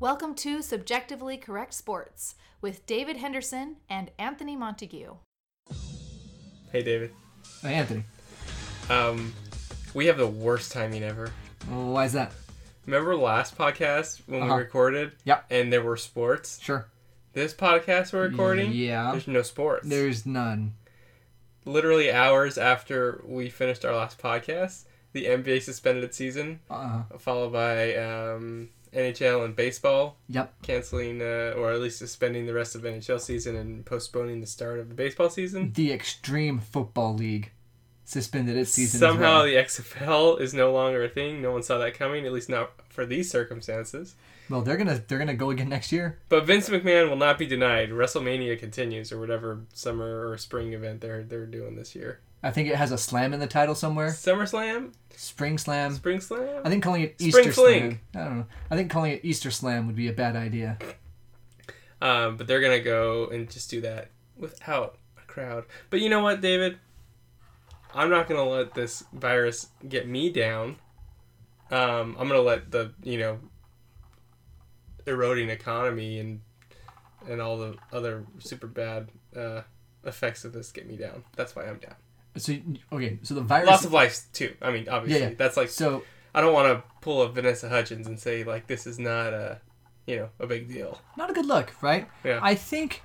Welcome to Subjectively Correct Sports with David Henderson and Anthony Montague. Hey, David. Hey, Anthony. Um, we have the worst timing ever. Well, why is that? Remember last podcast when Uh-huh. we recorded? Yep. And there were sports. Sure. This podcast we're recording. Yeah. There's no sports. There's none. literally hours after we finished our last podcast. The NBA suspended its season, Uh, followed by um, NHL and baseball yep. canceling uh, or at least suspending the rest of NHL season and postponing the start of the baseball season. The Extreme Football League suspended its season. Somehow as the XFL is no longer a thing. No one saw that coming, at least not for these circumstances. well. well, they're gonna they're gonna go again next year. But Vince McMahon will not be denied. WrestleMania continues, or whatever summer or spring event they're they're doing this year. I think it has a slam in the title somewhere. SummerSlam, Spring Slam. Spring Slam. I think calling it Spring Easter Fling. Slam. I don't know. I think calling it Easter Slam would be a bad idea. Um, but they're gonna go and just do that without a crowd. But you know what, David? I'm not gonna let this virus get me down. Um, I'm gonna let the you know eroding economy and and all the other super bad uh, effects of this get me down. That's why I'm down. So okay. So the virus. Lots of lives too. I mean, obviously, Yeah, yeah. that's like so I don't want to pull a Vanessa Hudgens and say like this is not a you know a big deal. not a good look, right? Yeah. I think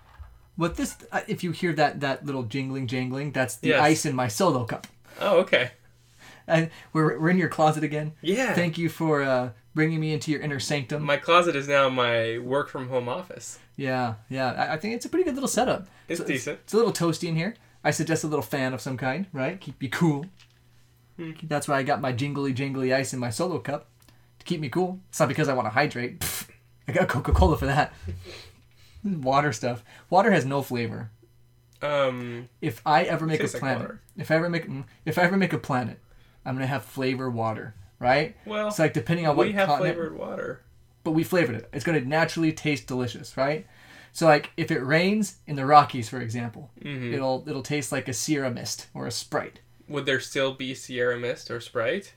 what this uh, if you hear that that little jingling jangling, that's the Yes. ice in my solo cup. Oh, okay. And we're we're in your closet again. Yeah. Thank you for uh, bringing me into your inner sanctum. My closet is now my work from home office. yeah, yeah. I, I think it's a pretty good little setup. It's decent. It's, a little toasty in here. I suggest a little fan of some kind, right? Keep you cool. Hmm. That's why I got my jingly jingly ice in my solo cup to keep me cool. It's not because I want to hydrate. Pfft, I got Coca Cola for that. water stuff. Water has no flavor. Um, If I ever make a Tastes like planet, if I ever make mm, if I ever make a planet, I'm gonna have flavor water, right? well, It's like depending on what we have continent, flavored water. but we flavored it. It's going to naturally taste delicious, right? So like if it rains in the Rockies, for example, Mm-hmm. it'll it'll taste like a Sierra Mist or a Sprite. Would there still be Sierra Mist or Sprite?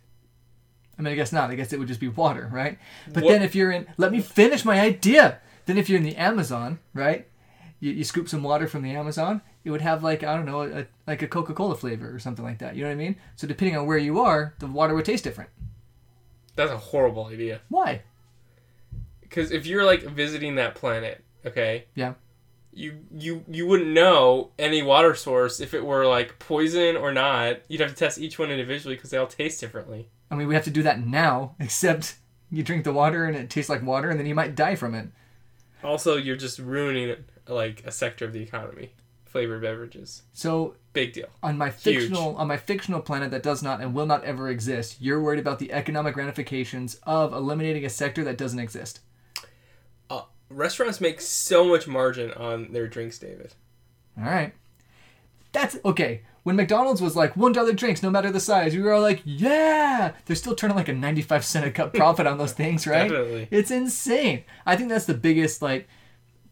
I mean, I guess not. I guess it would just be water, right? But What- then if you're in, let me finish my idea. Then if you're in the Amazon, right? You, you scoop some water from the Amazon, it would have like I don't know, a, like a Coca-Cola flavor or something like that. You know what I mean? So depending on where you are, the water would taste different. That's a horrible idea. Why? Because if you're like visiting that planet, okay, Yeah. you you you wouldn't know any water source if it were like poison or not. You'd have to test each one individually because they all taste differently. I mean, we have to do that now. Except you drink the water and it tastes like water, and then you might die from it. Also, you're just ruining like a sector of the economy. Flavored beverages, So big deal. on my Huge. fictional on my fictional planet that does not and will not ever exist, you're worried about the economic ramifications of eliminating a sector that doesn't exist. Restaurants make so much margin on their drinks, David. All right. That's okay. When McDonald's was like one dollar drinks, no matter the size, we were all like, "Yeah!" They're still turning like a ninety-five cent a cup profit on those things, right? Definitely. It's insane. I think that's the biggest like,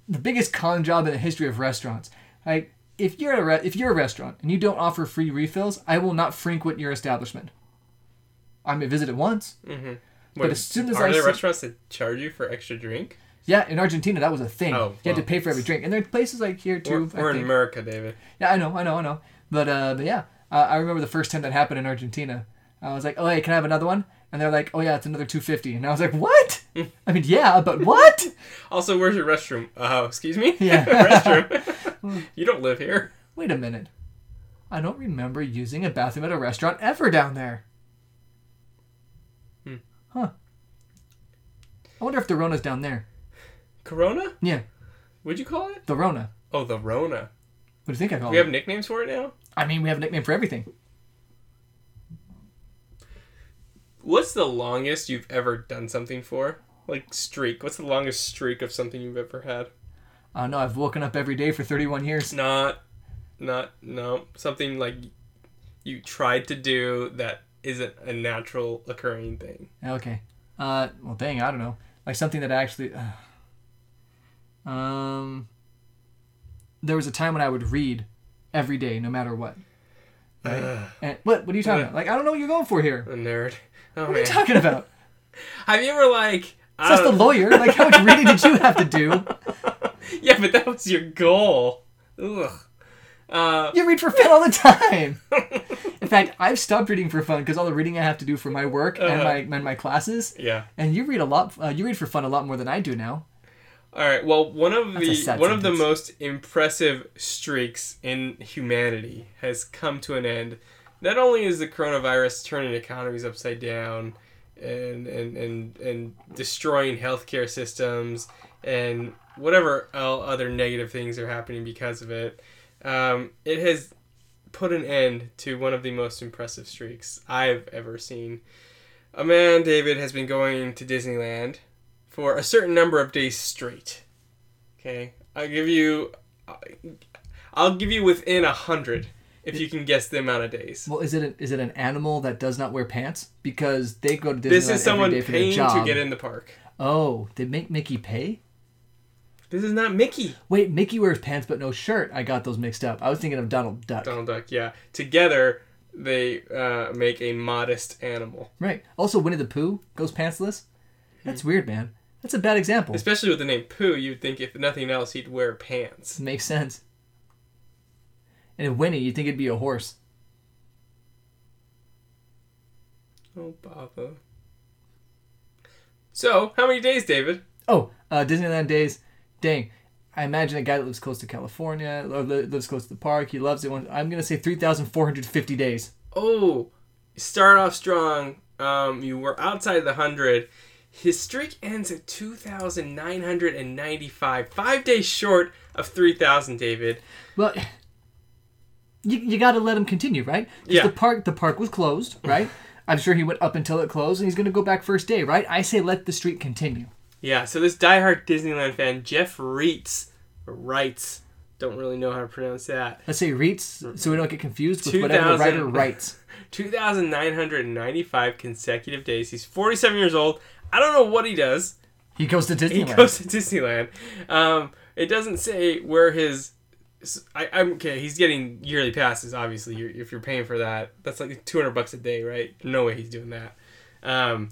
the biggest con job in the history of restaurants. Like, if you're a re- if you're a restaurant and you don't offer free refills, I will not frequent your establishment. I may visit it once. Mm-hmm. But as soon as are I there see- restaurants that charge you for extra drink? Yeah, in Argentina that was a thing. Oh, you had to pay for every drink, and there are places like here too. We're, we're in. America, David. Yeah, I know, I know, I know. But uh, but yeah, uh, I remember the first time that happened in Argentina. I was like, oh hey, can I have another one? And they're like, oh yeah, it's another two fifty. And I was like, what? I mean, yeah, but what? Also, where's your restroom? Oh, excuse me. Yeah. restroom. you don't live here. Wait a minute. I don't remember using a bathroom at a restaurant ever down there. Hmm. Huh. I wonder if the Rona's down there. Corona? Yeah, What'd you call it? the Rona. Oh, the Rona. What do you think I call We it? We have nicknames for it now. I mean, we have a nickname for everything. What's the longest you've ever done something for? Like streak. What's the longest streak of something you've ever had? I don't know. I've woken up every day for 31 years. Not, not no. Something like you tried to do that isn't a natural occurring thing. Okay. Uh, well, dang, I don't know. Like something that I actually. Uh, um. There was a time when I would read every day, no matter what. Right? And what? What are you talking Yeah. about? Like I don't know what you're going for here. a nerd. Oh What are you talking about? Have you ever like I Just the lawyer. Like, how much reading did you have to do? yeah, but that was your goal. Ugh. Uh, You read for fun all the time. In fact, I've stopped reading for fun because all the reading I have to do for my work and Uh-huh. my and my classes. yeah. And you read a lot. Uh, you read for fun a lot more than I do now. All right. Well, one of That's the one of the most impressive streaks in humanity has come to an end. Not only is the coronavirus turning economies upside down and and and, and destroying healthcare systems and whatever other negative things are happening because of it, um, it has put an end to one of the most impressive streaks I've ever seen. A man, David, has been going to Disneyland for a certain number of days straight. Okay, I'll give you, I'll give you within a hundred if you can guess the amount of days. Well, is it an, is it an animal that does not wear pants because they go to Disneyland This is someone every day for their paying job? to get in the park. Oh, they make Mickey pay? This is not Mickey. Wait, Mickey wears pants but no shirt. I got those mixed up. I was thinking of Donald Duck. Donald Duck. Yeah, together they uh, make a modest animal, Right. Also, Winnie the Pooh goes pantsless. That's weird, man. That's a bad example. especially with the name Pooh. You'd think if nothing else, he'd wear pants. Makes sense. And Winnie, you'd think it'd be a horse. Oh, Baba. So, how many days, David? Oh, uh, Disneyland days. Dang. I imagine a guy that lives close to California or lives close to the park. He loves it. I'm going to say 3,450 days. Oh, start off strong. Um, you were outside the hundred. His streak ends at two thousand nine hundred and ninety-five, five days short of three thousand. David. Well, you, you got to let him continue, right? Yeah. The park the park was closed, mm-hmm. right? I'm sure he went up until it closed, and he's going to go back first day, right? I say let the streak continue. Yeah. So this diehard Disneyland fan, Jeff Reitz, writes, don't really know how to pronounce that. Let's say Reitz, so we don't get confused with whatever the writer writes. 2,995 consecutive days. He's 47 years old. I don't know what he does. He goes to Disneyland. He goes to Disneyland. Um, it doesn't say where his. I, I'm okay. He's getting yearly passes. Obviously, you're, if you're paying for that, that's like 200 bucks a day, right? No way he's doing that. Um,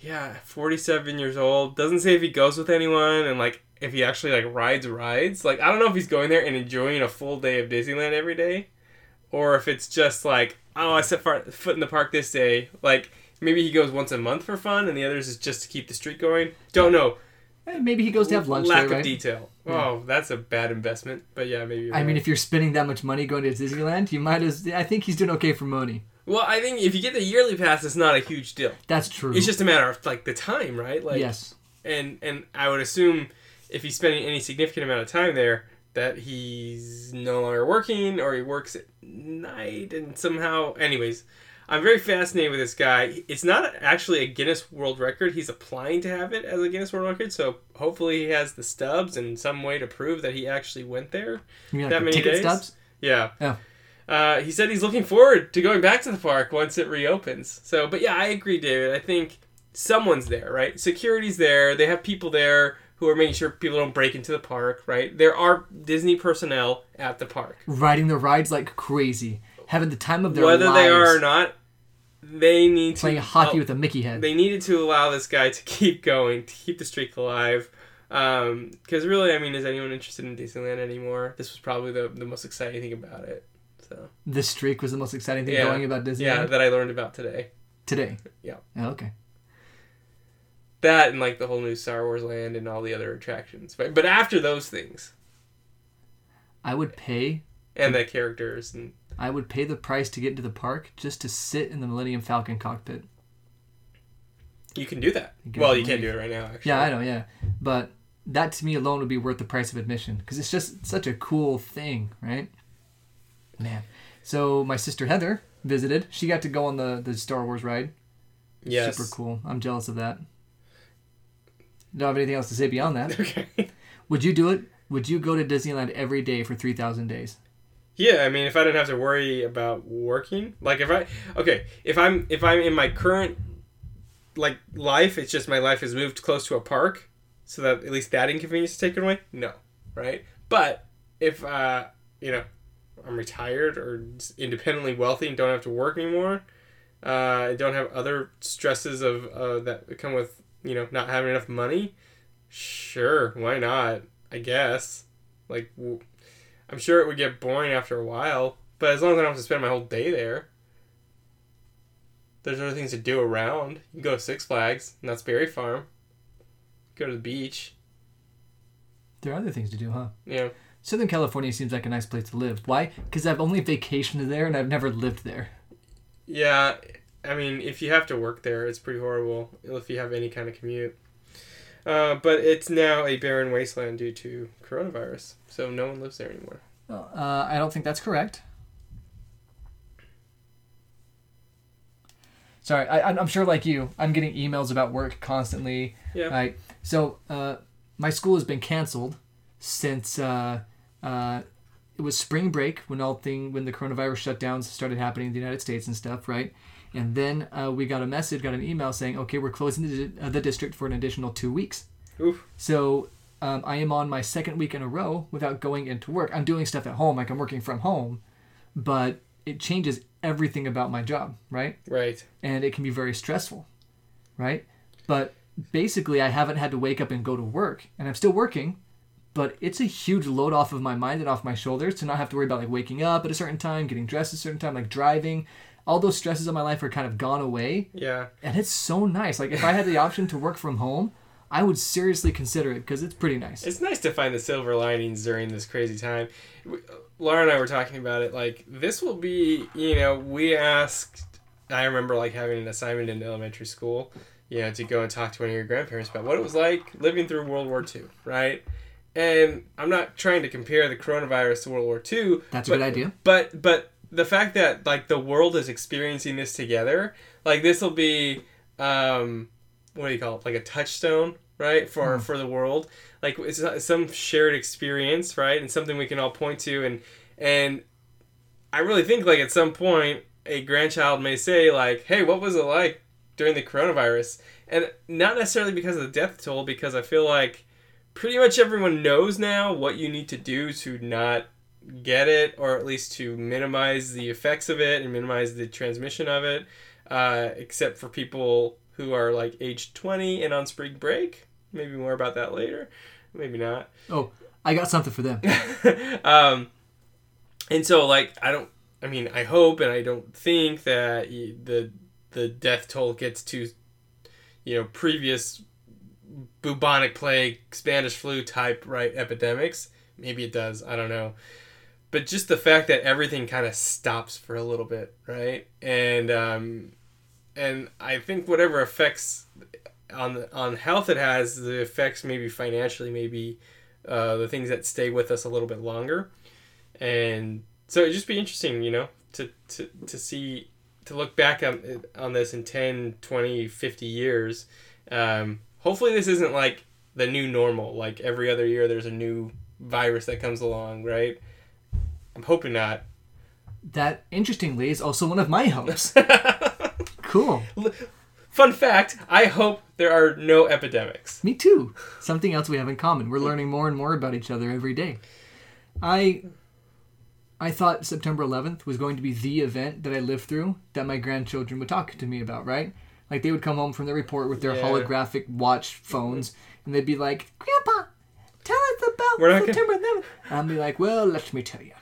yeah, 47 years old. Doesn't say if he goes with anyone and like if he actually like rides rides. Like I don't know if he's going there and enjoying a full day of Disneyland every day, or if it's just like oh I set far- foot in the park this day. Like maybe he goes once a month for fun and the others is just to keep the streak going. Don't know. Eh, Maybe he goes to have lunch Lack there, of right? detail. Oh, that's a bad investment. But yeah, maybe. I mean, if you're spending that much money going to Disneyland, you might as. I think he's doing okay for money. well, I think if you get the yearly pass, it's not a huge deal. That's true. It's just a matter of like the time, right? Like yes. and and I would assume if he's spending any significant amount of time there, that he's no longer working or he works at night and somehow. Anyways, I'm very fascinated with this guy. It's not actually a Guinness World Record. He's applying to have it as a Guinness World Record, so hopefully he has the stubs and some way to prove that he actually went there. You mean that many ticket days? stubs? Yeah. Oh. Uh, he said he's looking forward to going back to the park once it reopens. So, but yeah, I agree, David. I think someone's there, right? Security's there. They have people there who are making sure people don't break into the park, right? There are Disney personnel at the park. Riding the rides like crazy, having the time of their lives. Whether lives. they are or not, they need to playing hockey oh, with a Mickey head. They needed to allow this guy to keep going, to keep the streak alive. Um, because really, I mean, is anyone interested in Disneyland anymore? This was probably the, the most exciting thing about it. So This streak was the most exciting thing Yeah. going about Disneyland yeah, that I learned about today. today. Yeah. Oh, okay. that and like the whole new Star Wars land and all the other attractions. But but after those things I would pay. and the characters and I would pay the price to get into the park just to sit in the Millennium Falcon cockpit. you can do that. You can Well, you can't do it right now. Actually. Yeah, I know. Yeah, but that to me alone would be worth the price of admission because it's just such a cool thing, right? Man. So my sister Heather visited. She got to go on the the Star Wars ride. Yes. Super cool. I'm jealous of that. Don't have anything else to say beyond that. Okay. Would you do it? Would you go to Disneyland every day for 3,000 days? Yeah, I mean, if I didn't have to worry about working, like if I, okay, if I'm if I'm in my current like life, it's just my life has moved close to a park, so that at least that inconvenience is taken away. No, right? But if uh, you know, I'm retired or independently wealthy and don't have to work anymore, uh, I don't have other stresses of uh, that come with you know, not having enough money, sure, why not? I guess. Like, w- I'm sure it would get boring after a while, but as long as I don't have to spend my whole day there, there's other things to do around. You can go to Six Flags, Knott's Berry Farm, go to the beach. There are other things to do, huh? Yeah. Southern California seems like a nice place to live. Why? Because I've only vacationed there and I've never lived there. yeah. I mean, if you have to work there, it's pretty horrible. If you have any kind of commute. Uh, but it's now a barren wasteland due to coronavirus, so no one lives there anymore. Well, uh, I don't think that's correct. Sorry, I, I'm- I'm sure, like you, I'm getting emails about work constantly. Yeah. Right. So, uh, my school has been canceled since uh, uh, it was spring break when all thing when the coronavirus shutdowns started happening in the United States and stuff, right? And then uh, we got a message, got an email saying, okay, we're closing the, uh, the district for an additional two weeks. Oof. So um, I am on my second week in a row without going into work. I'm doing stuff at home, like I'm working from home, but it changes everything about my job, right? Right. And it can be very stressful, right? But basically, I haven't had to wake up and go to work, and I'm still working, but it's a huge load off of my mind and off my shoulders to not have to worry about like waking up at a certain time, getting dressed at a certain time, like driving. All those stresses of my life are kind of gone away, Yeah. and it's so nice. Like if I had the option to work from home, I would seriously consider it because it's pretty nice. It's nice to find the silver linings during this crazy time. Laura and I were talking about it. Like, this will be, you know, we asked, I remember like having an assignment in elementary school, you know, to go and talk to one of your grandparents about what it was like living through World War II, right? And I'm not trying to compare the coronavirus to World War II. That's a but- good idea. But but the fact that like the world is experiencing this together, like this will be um what do you call it? Like a touchstone, right? For for the world. Like it's some shared experience, right? And something we can all point to and and I really think like at some point a grandchild may say like, "Hey, what was it like during the coronavirus?" And not necessarily because of the death toll because I feel like pretty much everyone knows now what you need to do to not get it or at least to minimize the effects of it and minimize the transmission of it uh, except for people who are like age 20 and on spring break. Maybe more about that later. Maybe not. Oh, I got something for them. um, and so like I don't I mean I hope and I don't think that the the death toll gets to you know previous bubonic plague Spanish flu type right epidemics. Maybe it does. I don't know but just the fact that everything kind of stops for a little bit right? And um, and I think whatever effects on on health it has the effects maybe financially maybe uh, the things that stay with us a little bit longer. And so it'd just be interesting you know to, to, to see to look back on, on this in 10 20 50 years. Um, hopefully this isn't like the new normal like every other year there's a new virus that comes along right i'm hoping not That interestingly is also one of my hopes. cool. fun fact i hope there are no epidemics Me too. Something else we have in common. We're learning more and more about each other every day. I I thought September 11th was going to be the event that I lived through that my grandchildren would talk to me about, right? Like they would come home from their report with their Yeah. holographic watch phones and they'd be like, "Grandpa, tell us about gonna- September 11th." And I'd be like, "Well, let me tell you."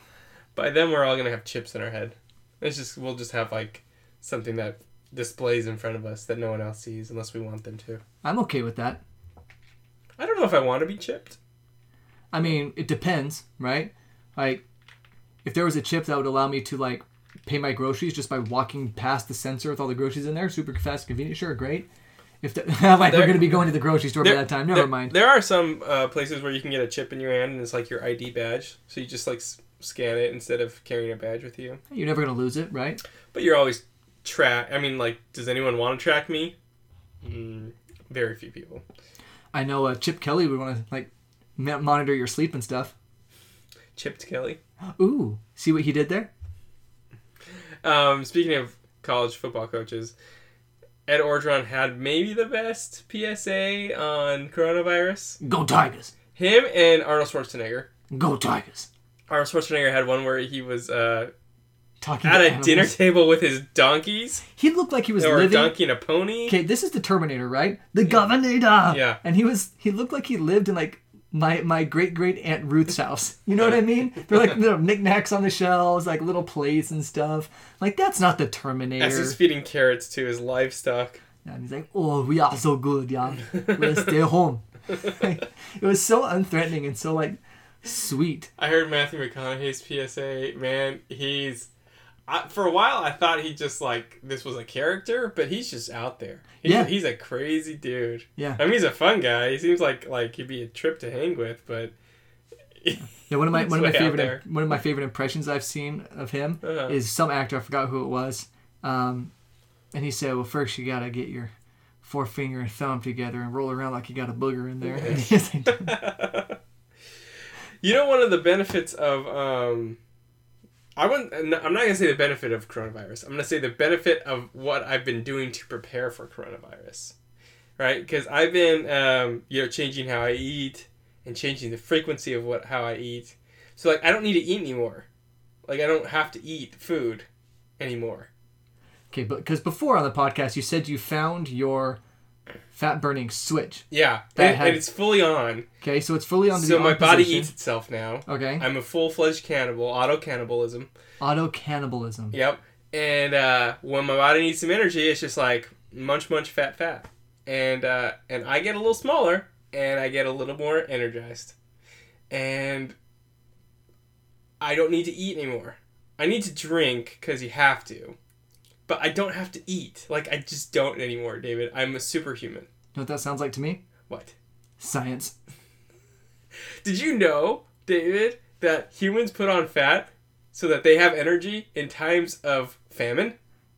By then we're all gonna have chips in our head it's just we'll just have like something that displays in front of us that no one else sees unless we want them to I'm okay with that. i don't know if i want to be chipped I mean, it depends, right? Like, if there was a chip that would allow me to like pay my groceries just by walking past the sensor with all the groceries in there, super fast, convenient, sure, great. If the, like There- we're gonna be going to the grocery store by that time, never there, mind. There are some uh, places where you can get a chip in your hand and it's like your ID badge. So you just like scan it instead of carrying a badge with you. You're never gonna lose it, right? But you're always track. I mean, like, does anyone want to track me? Mm, very few people. I know uh, Chip Kelly would want to like monitor your sleep and stuff. Chipped Kelly. Ooh, see what he did there? Um, speaking of college football coaches, Ed Orgeron had maybe the best PSA on coronavirus. Go Tigers! Him and Arnold Schwarzenegger. Go Tigers! Arnold Schwarzenegger had one where he was uh, talking at a animals. dinner table with his donkeys He looked like he was or a living. donkey and a pony. Okay, this is the Terminator, right? The Governor. Yeah. And he was he looked like he lived in like my my great great aunt Ruth's house. You know what I mean? They're like little knickknacks on the shelves, like little plates and stuff. Like that's not the Terminator. As he's feeding carrots to his livestock. And he's like, "Oh, we are so good, yeah. We'll stay home." Like, it was so unthreatening and so like sweet. I heard Matthew McConaughey's PSA. Man, he's. I, for a while, I thought he just like this was a character, but he's just out there. He's, Yeah. he's a crazy dude. Yeah. I mean, he's a fun guy. He seems like like he'd be a trip to hang with, but Yeah, one of my one of my favorite one of my favorite impressions I've seen of him Uh-huh. is some actor I forgot who it was, um, and he said, "Well, first you gotta get your forefinger and thumb together and roll around like you got a booger in there." You know, one of the benefits of um, I wouldn't. I'm not gonna say the benefit of coronavirus. I'm gonna say the benefit of what I've been doing to prepare for coronavirus, right? Because I've been, um, you know, changing how I eat and changing the frequency of what how I eat. So like, I don't need to eat anymore. Like, I don't have to eat food anymore. okay, but because before on the podcast you said you found your fat burning switch. Yeah, That and, had- and it's fully on. Okay, so it's fully on the So my on body position. eats itself now. Okay, I'm a full fledged cannibal, auto cannibalism. auto cannibalism. Yep. And uh, when my body needs some energy, it's just like munch, munch, fat, fat, and uh, and I get a little smaller, and I get a little more energized, and I don't need to eat anymore. I need to drink because you have to, but I don't have to eat. Like I just don't anymore, David. I'm a superhuman. You know what that sounds like to me? What? Science. Did you know, David, that humans put on fat so that they have energy in times of famine?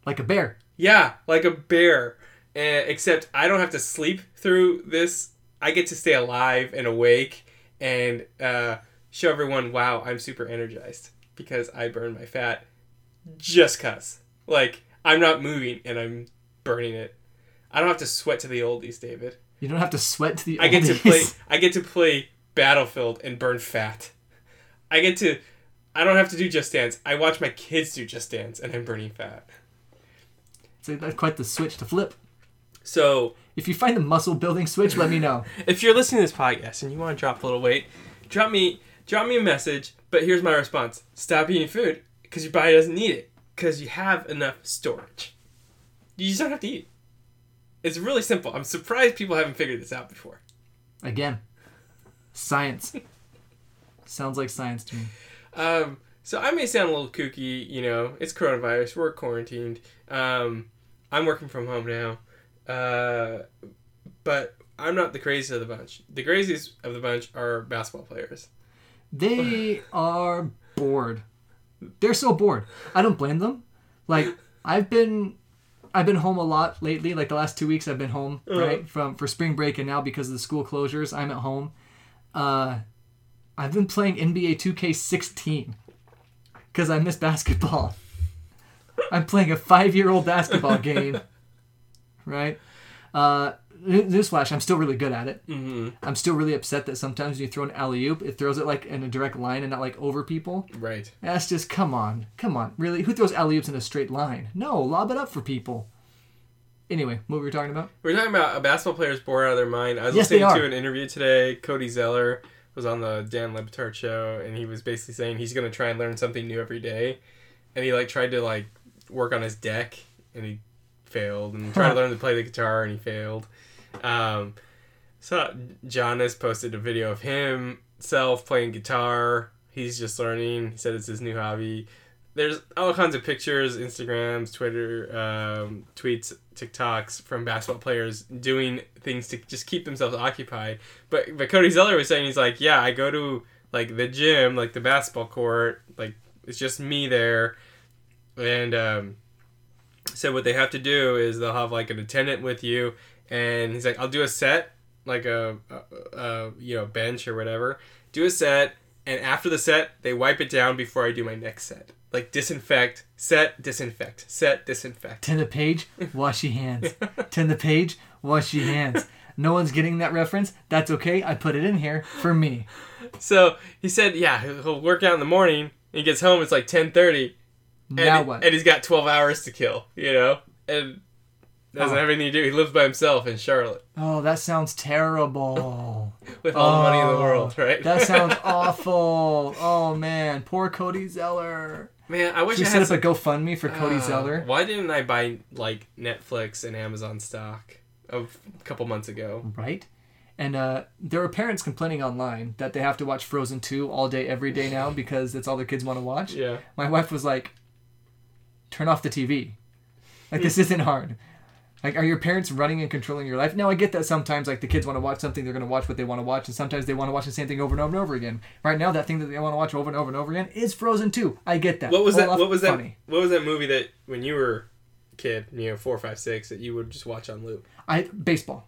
Like a bear. Yeah, like a bear. Uh, except I don't have to sleep through this. I get to stay alive and awake and uh, show everyone, wow, I'm super energized because I burn my fat just cuz. Like, I'm not moving and I'm burning it. I don't have to sweat to the oldies, David. You don't have to sweat to the. oldies. I get to play. I get to play Battlefield and burn fat. I get to. I don't have to do Just Dance. I watch my kids do Just Dance, and I'm burning fat. So that's quite the switch to flip. So, If you find the muscle building switch, let me know. if you're listening to this podcast and you want to drop a little weight, drop me drop me a message. But here's my response: Stop eating food because your body doesn't need it because you have enough storage. You just don't have to eat. It's really simple. I'm surprised people haven't figured this out before. Again, science. Sounds like science to me. Um, so I may sound a little kooky, you know, it's coronavirus, we're quarantined. Um, I'm working from home now. Uh, but I'm not the craziest of the bunch. The craziest of the bunch are basketball players. They are bored. They're so bored. I don't blame them. Like I've been I've been home a lot lately. Like the last two weeks I've been home, right? From for spring break and now because of the school closures, I'm at home. Uh I've been playing NBA 2K16 because I miss basketball. I'm playing a five year old basketball game. Right? Uh newsflash, I'm still really good at it. Mm-hmm. I'm still really upset that sometimes when you throw an alley oop, it throws it like in a direct line and not like over people. Right. That's just come on, come on, really? Who throws alley oops in a straight line? No, lob it up for people. Anyway, what were we talking about? We're talking about a basketball players bored out of their mind. I was Yes, listening to an interview today. Cody Zeller was on the Dan Le Batard show, and he was basically saying he's going to try and learn something new every day. And he like tried to like work on his deck, and he failed, and tried to learn to play the guitar, and he failed. Um, so John has posted a video of himself playing guitar. He's just learning. He said it's his new hobby. There's all kinds of pictures, Instagrams, Twitter, um, tweets, TikToks from basketball players doing things to just keep themselves occupied. But but Cody Zeller was saying he's like, yeah, I go to like the gym, like the basketball court, like it's just me there, and um, so what they have to do is they'll have like an attendant with you, and he's like, I'll do a set, like a, a, a you know bench or whatever, do a set, and after the set they wipe it down before I do my next set, like disinfect, set, disinfect, set, disinfect. Turn the page, wash your hands. Turn the page, wash your hands. No one's getting that reference. That's okay. I put it in here for me. So he said, yeah, he'll work out in the morning. And he gets home, it's like ten thirty. Now and, what? And he's got 12 hours to kill, you know? And doesn't Oh. have anything to do. He lives by himself in Charlotte Oh, that sounds terrible. with all the money in the Oh, world, right? That sounds awful. Oh man, poor Cody Zeller. Man, I wish Should we I set up some, a GoFundMe for Cody Uh, Zeller? Why didn't I buy like Netflix and Amazon stock a couple months ago? Right? And uh, there are parents complaining online that they have to watch Frozen 2 all day, every day now because that's all their kids want to watch. Yeah. My wife was like, turn off the TV. Like, this isn't hard. Like, are your parents running and controlling your life? Now, I get that sometimes, like, the kids want to watch something, they're going to watch what they want to watch, and sometimes they want to watch the same thing over and over and over again. Right now, that thing that they want to watch over and over and over again is Frozen 2. I get that. What was that? What was that? Funny. What was that movie that when you were a kid, you know, four, five, six, that you would just watch on loop? I Baseball.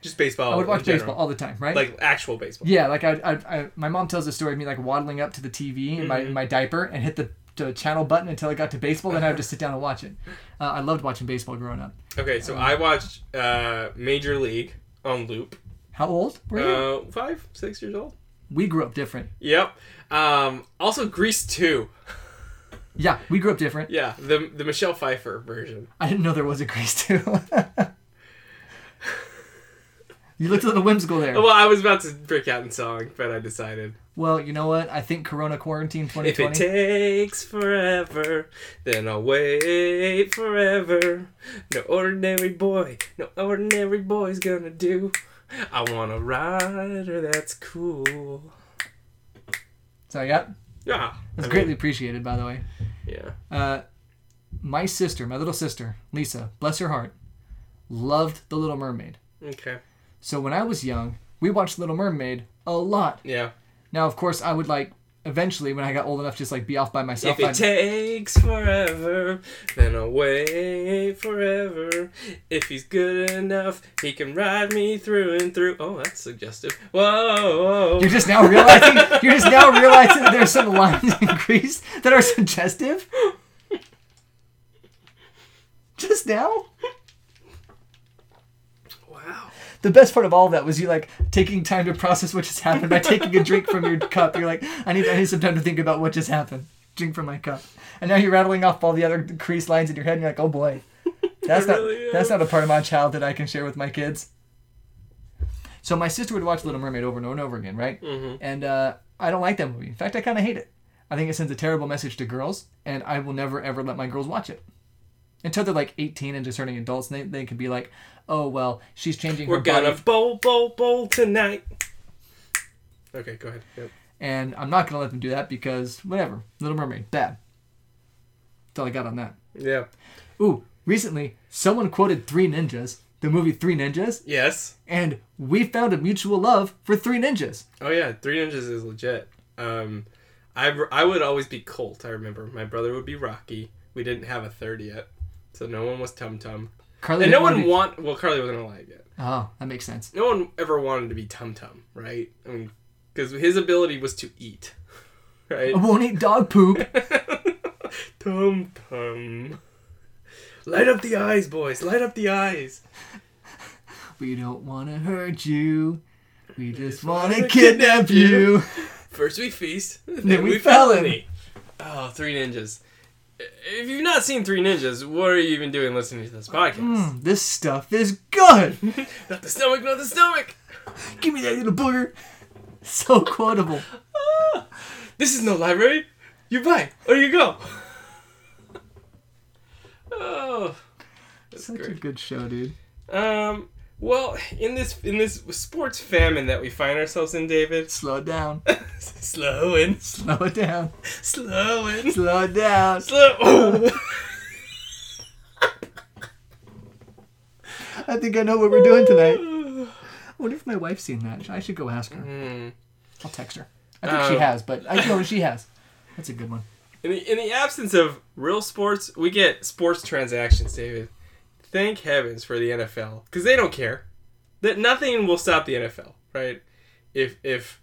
Just baseball. I would watch baseball all the time, right? like actual baseball. Yeah, like I, I, I, my mom tells a story of me like waddling up to the TV in my in my diaper and hit the, the channel button until I got to baseball. Then I would just sit down and watch it. Uh, I loved watching baseball growing up. Okay, so I watched uh, Major League on loop. How old were you? Uh, five, six years old. we grew up different. Yep. Um, also, Grease two. Yeah, we grew up different. Yeah, the the Michelle Pfeiffer version. I didn't know there was a Grease too. you looked a little whimsical there. Well, I was about to break out in song, but I decided Well, you know what? I think Corona quarantine 2020. if 2020. it takes forever, then I'll wait forever. No ordinary boy, no ordinary boy's gonna do. I want a rider that's cool. so yeah, Yeah, it's I mean, greatly appreciated, by the way. Yeah. Uh, my sister, my little sister, Lisa, bless her heart, loved The Little Mermaid. Okay. So when I was young, we watched Little Mermaid a lot. Yeah. Now, of course, I would like eventually when I got old enough, just like be off by myself. If it I'd- takes forever, then I'll wait forever. If he's good enough, he can ride me through and through. Oh, that's suggestive. Whoa, whoa. You're just now realizing you're just now realizing that there's some lines in Grease that are suggestive. Just now. The best part of all of that was you like taking time to process what just happened by taking a drink from your cup. You're like, I need I need some time to think about what just happened. Drink from my cup, and now you're rattling off all the other Grease lines in your head, and you're like, oh boy, that's not really that's not a part of my childhood I can share with my kids. So my sister would watch Little Mermaid over and over and over again, right? Mhm. And uh, I don't like that movie. In fact, I kind of hate it. I think it sends a terrible message to girls, and I will never ever let my girls watch it until they're like 18 and discerning adults. And they they can be like, oh well, she's changing We're her gonna body, bowl, bowl, bowl tonight. Okay, go ahead. Yep. and I'm not gonna let them do that because whatever. Little Mermaid, bad. That's all I got on that. Yeah. Ooh, recently someone quoted Three Ninjas, the movie Three Ninjas, Yes. and we found a mutual love for Three Ninjas. Oh yeah, Three Ninjas is legit. Um, I I would always be Colt. I remember my brother would be Rocky. We didn't have a third yet, so no one was Tum Tum, Carly and no one want. Well, Carly wasn't alive yet. Oh, that makes sense. No one ever wanted to be Tum Tum, right? I mean, because his ability was to eat, right? I won't eat dog poop. Tum Tum. Light up the eyes, boys. Light up the eyes. We don't want to hurt you. We just want to wanna kidnap you. First we feast, then, we we felony. felony. Oh, Three Ninjas. If you've not seen Three Ninjas, what are you even doing listening to this podcast? Mm, this stuff is good. Not the stomach, not the stomach. Give me that little booger. So quotable. This is no library. You buy or you go. Oh, that's Such a good show, dude. Um. Well, in this in this sports famine that we find ourselves in, David, Slow down. slowing, Slow it down. slowing, Slow it down. slow. Oh. I think I know what we're doing tonight. I wonder if my wife's seen that. I should go ask her. Hmm. I'll text her. I think she Um, has, but I know she has. That's a good one. In the in the absence of real sports, we get sports transactions, David. Thank heavens for the NFL because they don't care. That nothing will stop the NFL, right? If if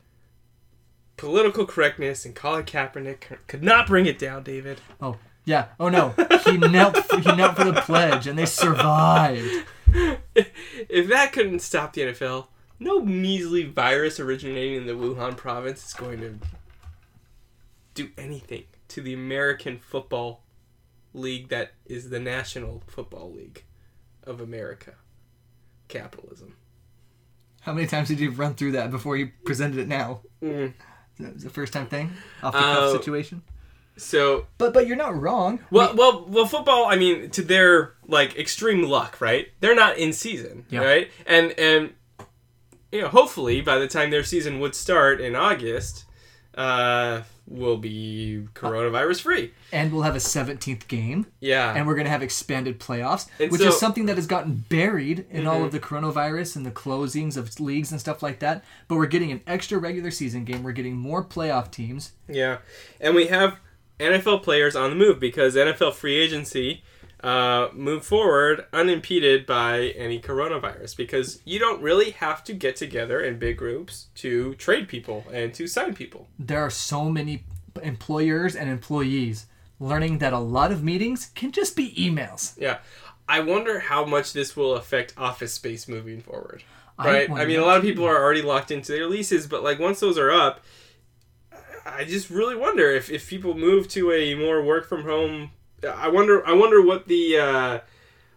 political correctness and Colin Kaepernick could not bring it down, David. Oh yeah. Oh no. He knelt. For, he knelt for the pledge, and they survived. if that couldn't stop the NFL, no measly virus originating in the Wuhan province is going to do anything to the American football league that is the National Football League of America. Capitalism. How many times did you run through that before you presented it now? Mm. That was the first time thing, off the cuff Uh, situation. So But but you're not wrong. Well, well, well, football. I mean, to their like extreme luck, right? They're not in season, Yeah. right? And and you know, hopefully, by the time their season would start in August, uh, we'll be coronavirus free. And we'll have a 17th game, Yeah, and we're going to have expanded playoffs, And which so- is something that has gotten buried in all Mhm. of the coronavirus and the closings of leagues and stuff like that. But we're getting an extra regular season game. We're getting more playoff teams. yeah, and we have NFL players on the move because NFL free agency. Uh, move forward unimpeded by any coronavirus because you don't really have to get together in big groups to trade people and to sign people. There are so many employers and employees learning that a lot of meetings can just be emails. Yeah. I wonder how much this will affect office space moving forward. Right? I, wonder mean, a lot of people are already locked into their leases, but like once those are up, I just really wonder if, if people move to a more work from home. I wonder. I wonder what the uh,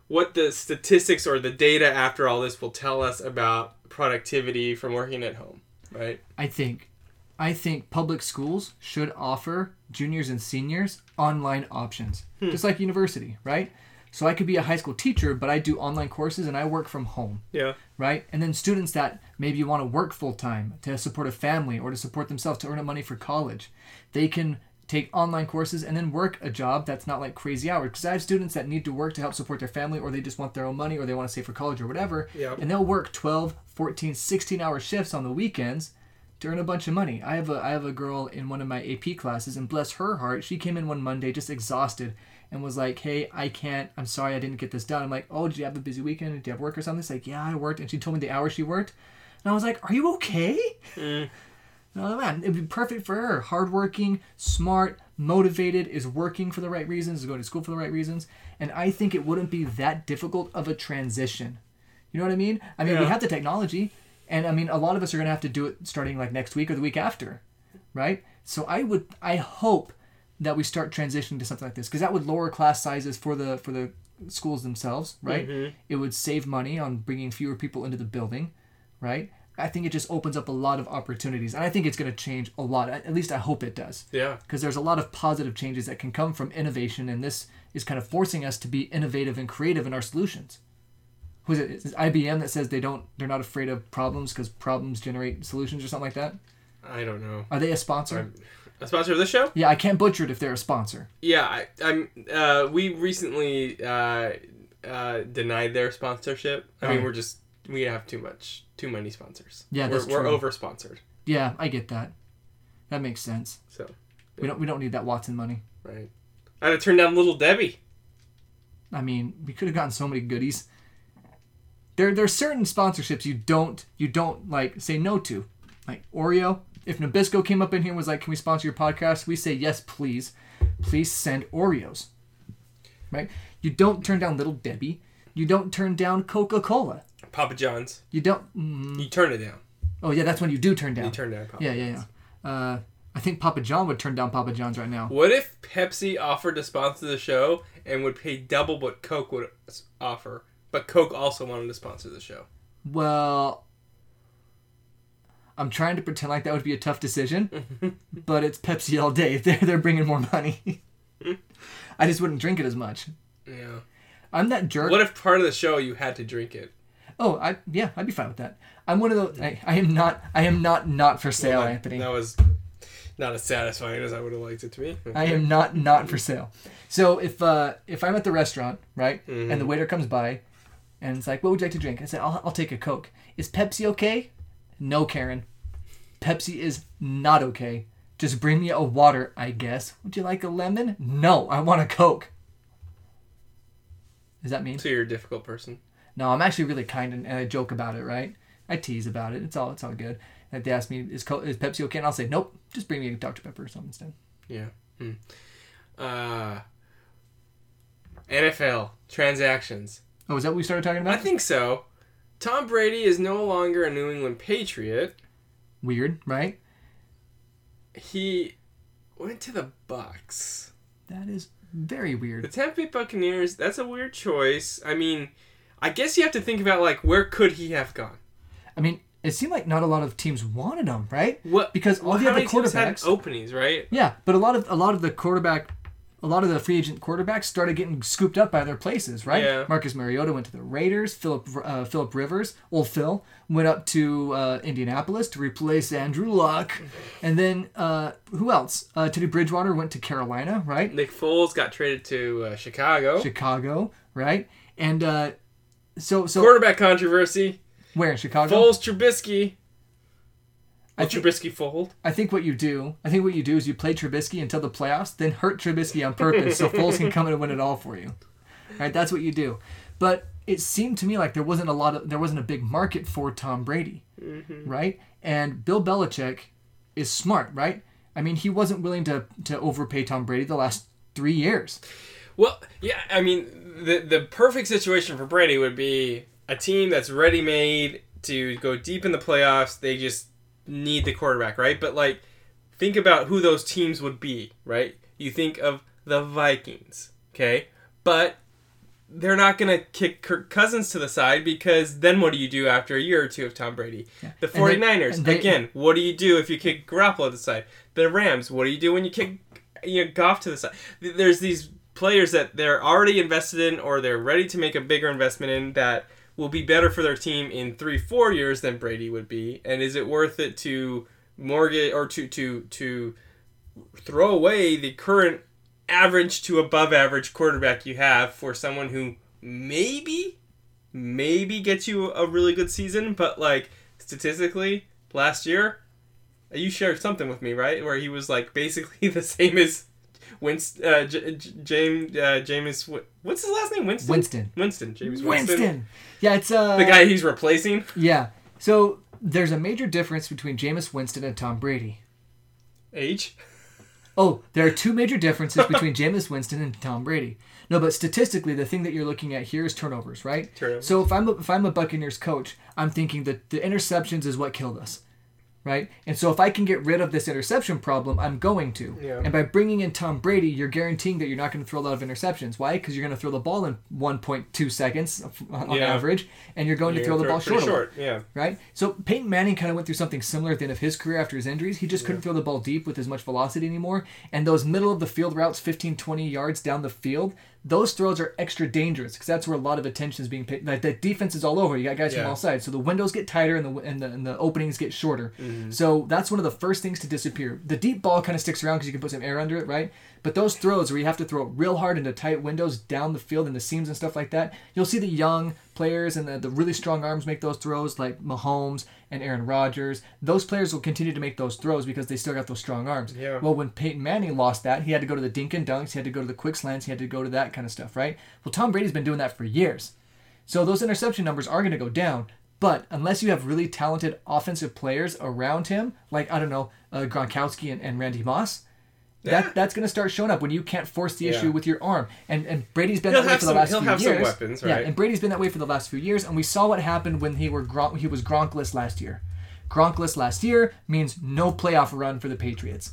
what the statistics or the data after all this will tell us about productivity from working at home. Right? I think I think public schools should offer juniors and seniors online options. Just like university, right? So I could be a high school teacher, but I do online courses and I work from home, Yeah. right? And then students that maybe want to work full time to support a family or to support themselves to earn money for college, they can take online courses and then work a job that's not like crazy hours. Because I have students that need to work to help support their family or they just want their own money or they want to save for college or whatever. Yeah. And they'll work 12, 14, 16 hour shifts on the weekends to earn a bunch of money. I have a I have a girl in one of my AP classes, and bless her heart, she came in one Monday just exhausted and was like, "Hey, I can't. I'm sorry, I didn't get this done." I'm like, "Oh, did you have a busy weekend? Did you have work or something?" She's like, "Yeah, I worked," and she told me the hours she worked, and I was like, "Are you okay?" Mm. No, man, it'd be perfect for her. Hardworking, smart, motivated, is working for the right reasons, is going to school for the right reasons, and I think it wouldn't be that difficult of a transition. You know what I mean? I mean, we have the technology, and I mean, a lot of us are going to have to do it starting like next week or the week after, right? So I would, I hope that we start transitioning to something like this because that would lower class sizes for the for the schools themselves, right? Mm-hmm. It would save money on bringing fewer people into the building, right? I think it just opens up a lot of opportunities, and I think it's going to change a lot. At least I hope it does Yeah. because there's a lot of positive changes that can come from innovation, and this is kind of forcing us to be innovative and creative in our solutions. Who's it? Is it IBM that says they don't, they're not afraid of problems because problems generate solutions or something like that? I don't know. Are they a sponsor? I'm- A sponsor of this show? Yeah, I can't butcher it if they're a sponsor. Yeah, I, I'm. Uh, we recently uh, uh, denied their sponsorship. I mean, Oh. we're just we have too much, too many sponsors. Yeah, we're, that's we're over sponsored. Yeah, I get that. That makes sense. So We don't, we don't need that Watson money. right, I'd to turn down Little Debbie. I mean, we could have gotten so many goodies. There, there's certain sponsorships you don't, you don't like say no to, like Oreo. If Nabisco came up in here and was like, "Can we sponsor your podcast?" We say yes, please. Please send Oreos. Right? You don't turn down Little Debbie. You don't turn down Coca Cola. Papa John's. You don't. Mm, You turn it down. oh yeah, that's when you do turn down. You turn down Papa. yeah, yeah, yeah. Uh, I think Papa John would turn down Papa John's right now. What if Pepsi offered to sponsor the show and would pay double what Coke would s- offer, but Coke also wanted to sponsor the show? Well, I'm trying to pretend like that would be a tough decision, but it's Pepsi all day. They're they're bringing more money. I just wouldn't drink it as much. Yeah. I'm that jerk. What if part of the show you had to drink it? Oh, I yeah, I'd be fine with that. I'm one of those. I, I am not. I am not not for sale, Well, that- Anthony. That was not as satisfying as I would have liked it to be. I am not not for sale. So if uh if I'm at the restaurant, right, and the waiter comes by, and it's like, "What would you like to drink?" I say, "I'll I'll take a Coke." Is Pepsi okay? No, Karen. Pepsi is not okay. Just bring me a water, I guess. Would you like a lemon? No, I want a Coke. Does that mean? So you're a difficult person. No, I'm actually really kind and, and I joke about it, right? I tease about it. It's all it's all good. Like they ask me, "Is is Pepsi okay?" And I'll say, "Nope, just bring me a Dr Pepper or something instead." Yeah. Hmm. Uh, NFL transactions. Oh, is that what we started talking about? I think so. Tom Brady is no longer a New England Patriot. Weird, right? He went to the Bucks. That is very weird. The. Tampa Bay Buccaneers, that's a weird choice. I mean, I guess you have to think about like where could he have gone? I mean, it seemed like not a lot of teams wanted him, right? What Because all well, the other many teams had quarterbacks- openings, right? Yeah, but a lot of a lot of the quarterback, a lot of the free agent quarterbacks started getting scooped up by their places, right? Yeah. Marcus Mariota went to the Raiders. Philip uh, Philip Rivers, old Phil, went up to uh, Indianapolis to replace Andrew Luck, and then uh, who else? Uh, Teddy Bridgewater went to Carolina, right? Nick Foles got traded to uh, Chicago. Chicago, right? And uh, so so Quarterback controversy. where in Chicago? Foles Trubisky. I Will think- Trubisky fold? I think what you do, I think what you do is you play Trubisky until the playoffs, then hurt Trubisky on purpose so Foles can come in and win it all for you. Right? That's what you do. But it seemed to me like there wasn't a lot of there wasn't a big market for Tom Brady, mm-hmm. right? And Bill Belichick is smart, right? I mean, he wasn't willing to to overpay Tom Brady the last three years. Well, yeah, I mean, the the perfect situation for Brady would be a team that's ready made to go deep in the playoffs. They just need the quarterback, right? But like, think about who those teams would be, right? You think of the Vikings, okay? But they're not going to kick Kirk Cousins to the side because then what do you do after a year or two of Tom Brady? The And they- 49ers, and they- again, what do you do if you kick Garoppolo to the side? The Rams, what do you do when you kick you know, Goff to the side? There's these players that they're already invested in or they're ready to make a bigger investment in that will be better for their team in three, four years than Brady would be. And is it worth it to mortgage or to to to throw away the current average to above average quarterback you have for someone who maybe maybe gets you a really good season, but like statistically last year you shared something with me, right? Where he was like basically the same as Winston, uh, J- J- James, uh, James, what's his last name? Winston. Winston. Winston. James Winston. Winston. Yeah, it's uh The guy he's replacing. Yeah. So there's a major difference between Jameis Winston and Tom Brady. Age. Oh, there are two major differences between Jameis Winston and Tom Brady. No, but statistically, the thing that you're looking at here is turnovers, right? Turnovers. So if I'm a, if I'm a Buccaneers coach, I'm thinking that the interceptions is what killed us, right? And so if I can get rid of this interception problem, I'm going to. Yeah. And by bringing in Tom Brady, you're guaranteeing that you're not going to throw a lot of interceptions. Why? Because you're going to throw the ball in 1.2 seconds on Yeah. average, and you're going to You're throw the ball short. short. Yeah. right? So Peyton Manning kind of went through something similar at the end of his career after his injuries. He just couldn't throw the ball deep with as much velocity anymore. And those middle of the field routes, 15, 20 yards down the field, those throws are extra dangerous because that's where a lot of attention is being paid. Like the defense is all over. You got guys from all sides, so the windows get tighter and the and the, and the openings get shorter. Mm-hmm. So that's one of the first things to disappear. The deep ball kind of sticks around because you can put some air under it, right? But those throws where you have to throw it real hard into tight windows down the field and the seams and stuff like that, you'll see the young players and the, the really strong arms make those throws like Mahomes and Aaron Rodgers. Those players will continue to make those throws because they still got those strong arms. Yeah. Well, when Peyton Manning lost that, he had to go to the dink and dunks, he had to go to the quick slants, he had to go to that kind of stuff, right? Well, Tom Brady's been doing that for years. So those interception numbers are going to go down. But unless you have really talented offensive players around him, like I don't know, uh, Gronkowski and, and Randy Moss, Yeah. that that's going to start showing up when you can't force the Yeah. issue with your arm. And and Brady's been He'll that way for some- the last he'll few have some years. weapons, Yeah, and Brady's been that way for the last few years, and we saw what happened when he were Gron- he was Gronkless last year. Gronkless last year means no playoff run for the Patriots.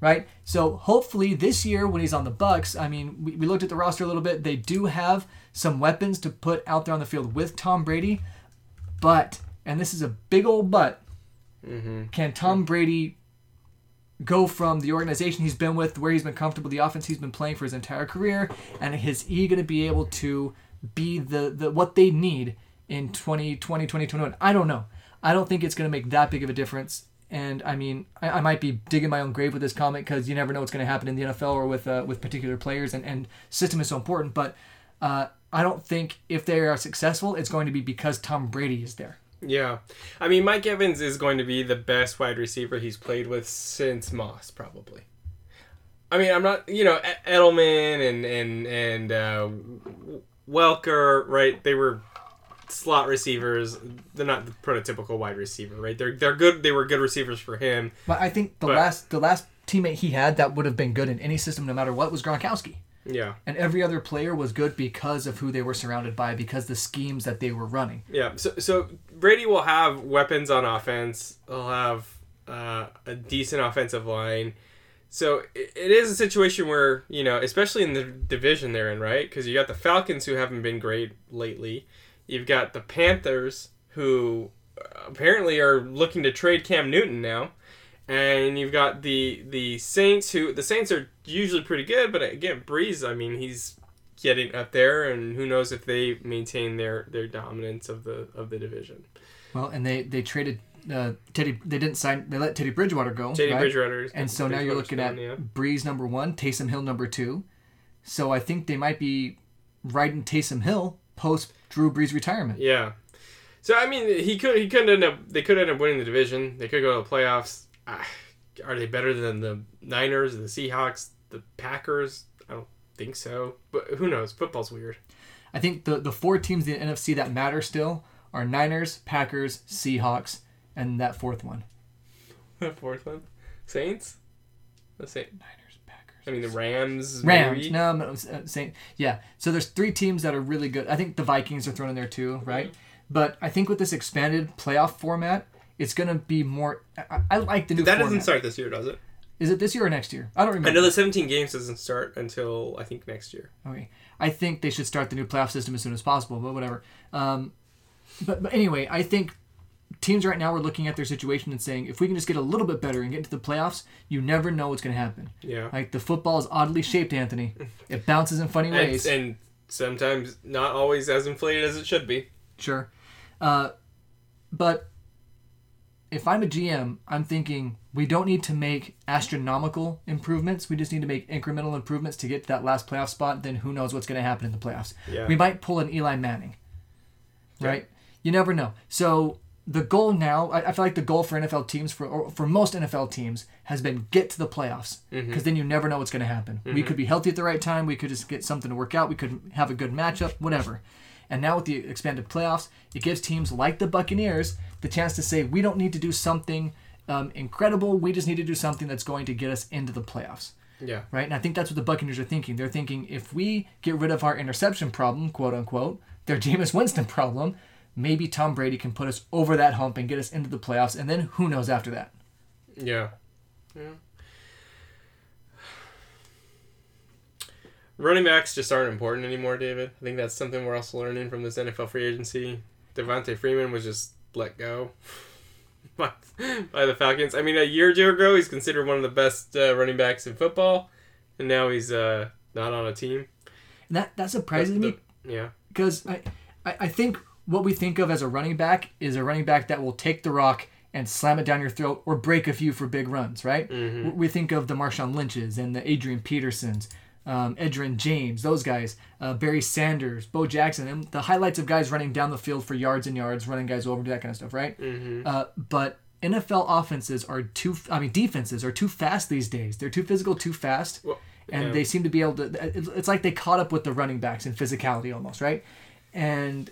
Right? So hopefully this year when he's on the Bucs, I mean, we, we looked at the roster a little bit. They do have some weapons to put out there on the field with Tom Brady, but and this is a big old but. Mm-hmm. Can Tom Brady go from the organization he's been with, where he's been comfortable, the offense he's been playing for his entire career, and is he going to be able to be the, the what they need in 2020, 2021? I don't know. I don't think it's going to make that big of a difference. And I mean, I, I might be digging my own grave with this comment because you never know what's going to happen in the NFL or with uh, with particular players, and, and system is so important. But uh, I don't think if they are successful, it's going to be because Tom Brady is there. Yeah. I mean, Mike Evans is going to be the best wide receiver he's played with since Moss, probably. I mean, I'm not, you know, Edelman and and and uh, Welker, right? They were slot receivers. They're not the prototypical wide receiver, right? They're they're good. They were good receivers for him. But I think the But- last the last teammate he had that would have been good in any system, no matter what, was Gronkowski. Yeah. And every other player was good because of who they were surrounded by, because the schemes that they were running. Yeah. So so Brady will have weapons on offense. He'll have uh, a decent offensive line. So it, it is a situation where you know, especially in the division they're in, right? Because you got the Falcons who haven't been great lately. You've got the Panthers who uh, apparently are looking to trade Cam Newton now, and you've got the the Saints who the Saints are usually pretty good, but again, Brees, I mean, he's getting up there, and who knows if they maintain their their dominance of the of the division. Well, and they they traded uh, Teddy. They didn't sign. They let Teddy Bridgewater go. Teddy right? Bridgewater, And so now you're looking at yeah. Brees number one, Taysom Hill number two. So I think they might be riding Taysom Hill post Drew Brees retirement. Yeah. So I mean, he could he could end up they could end up winning the division. They could go to the playoffs. Ah, Are they better than the Niners, the Seahawks, the Packers? I don't think so. But who knows? Football's weird. I think the the four teams in the NFC that matter still are Niners, Packers, Seahawks, and that fourth one. That fourth one, Saints. The Saint. Niners, Packers. I mean the Rams. Rams. maybe? No, no, uh, Saint. Yeah. So there's three teams that are really good. I think the Vikings are thrown in there too, right? But I think with this expanded playoff format, it's gonna be more. I, I like the new. That format. doesn't start this year, does it? Is it this year or next year? I don't remember. I know the 17 games doesn't start until I think next year. Okay. I think they should start the new playoff system as soon as possible, but whatever. Um, but, but anyway, I think teams right now are looking at their situation and saying, if we can just get a little bit better and get into the playoffs, you never know what's going to happen. Yeah. Like the football is oddly shaped, Anthony. It bounces in funny And, ways. and sometimes not always as inflated as it should be. Sure. Uh, but if I'm a GM, I'm thinking we don't need to make astronomical improvements. We just need to make incremental improvements to get to that last playoff spot. Then who knows what's going to happen in the playoffs? Yeah. We might pull an Eli Manning, right? You never know. So the goal now, I, I feel like the goal for NFL teams, for or for most NFL teams, has been get to the playoffs mm-hmm. because then you never know what's going to happen. We mm-hmm. could be healthy at the right time. We could just get something to work out. We could have a good matchup, whatever. And now with the expanded playoffs, it gives teams like the Buccaneers the chance to say we don't need to do something um, incredible. We just need to do something that's going to get us into the playoffs Yeah. right? And I think that's what the Buccaneers are thinking. They're thinking if we get rid of our interception problem, quote unquote, their Jameis Winston problem, maybe Tom Brady can put us over that hump and get us into the playoffs, and then who knows after that? Yeah. Yeah. Running backs just aren't important anymore, David. I think that's something we're also learning from this NFL free agency. Devonta Freeman was just let go by, by the Falcons. I mean, a year or two ago, he's considered one of the best uh, running backs in football, and now he's uh, not on a team. And that that surprises The- me Yeah. because I, I I think what we think of as a running back is a running back that will take the rock and slam it down your throat or break a few for big runs, right? Mm-hmm. We think of the Marshawn Lynches and the Adrian Petersons, um, Edgerrin James, those guys, uh, Barry Sanders, Bo Jackson, and the highlights of guys running down the field for yards and yards, running guys over, that kind of stuff, right? Mm-hmm. Uh, but NFL offenses are too, I mean, defenses are too fast these days. They're too physical, too fast Well, and yeah. they seem to be able to it's it's like they caught up with the running backs in physicality almost right and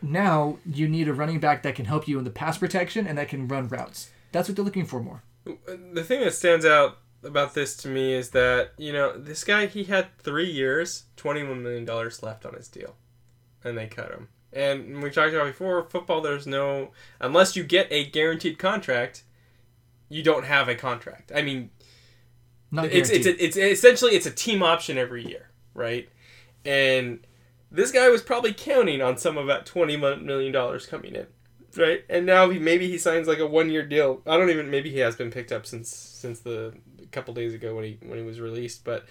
now you need a running back that can help you in the pass protection and that can run routes that's what they're looking for more the thing that stands out about this to me is that you know this guy he had three years, twenty one million dollars left on his deal, and they cut him. And we talked about before, football. There's no unless you get a guaranteed contract, you don't have a contract. I mean, not it's guaranteed. it's a, it's essentially it's a team option every year, right? And this guy was probably counting on some of that twenty million dollars coming in, right? And now he maybe he signs like a one year deal. I don't even maybe he has been picked up since since the couple days ago when he when he was released, but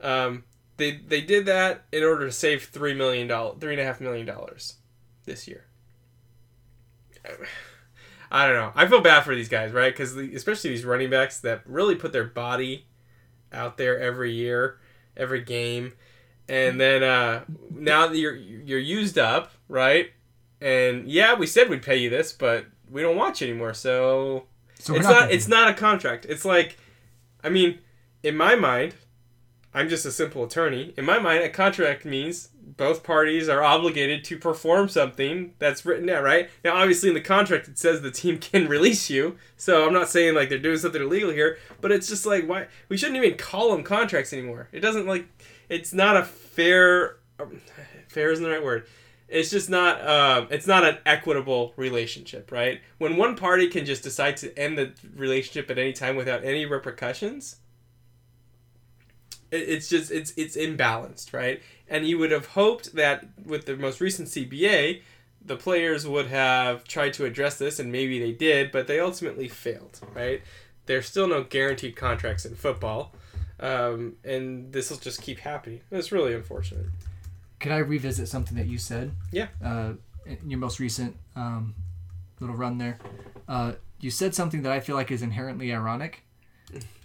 um, they they did that in order to save three million dollars, three and a half million dollars this year. I don't know. I feel bad for these guys, right? Because especially these running backs that really put their body out there every year, every game, and then uh, now that you're you're used up, right? And yeah, we said we'd pay you this, but we don't want you anymore. So so it's not, not it's not a contract. It's like, I mean, in my mind, I'm just a simple attorney. In my mind, a contract means both parties are obligated to perform something that's written down, right? Now, obviously, in the contract, it says the team can release you. So I'm not saying like they're doing something illegal here, but it's just like why we shouldn't even call them contracts anymore. It doesn't like it's not a fair. um, Fair isn't the right word. It's just not um, it's not an equitable relationship, right? When one party can just decide to end the relationship at any time without any repercussions, it, it's just it's it's imbalanced, right? And you would have hoped that with the most recent CBA, the players would have tried to address this, and maybe they did, but they ultimately failed, right? There's still no guaranteed contracts in football, um, and this will just keep happening. It's really unfortunate. Could I revisit something that you said? Yeah. Uh, in your most recent um, little run there, uh, you said something that I feel like is inherently ironic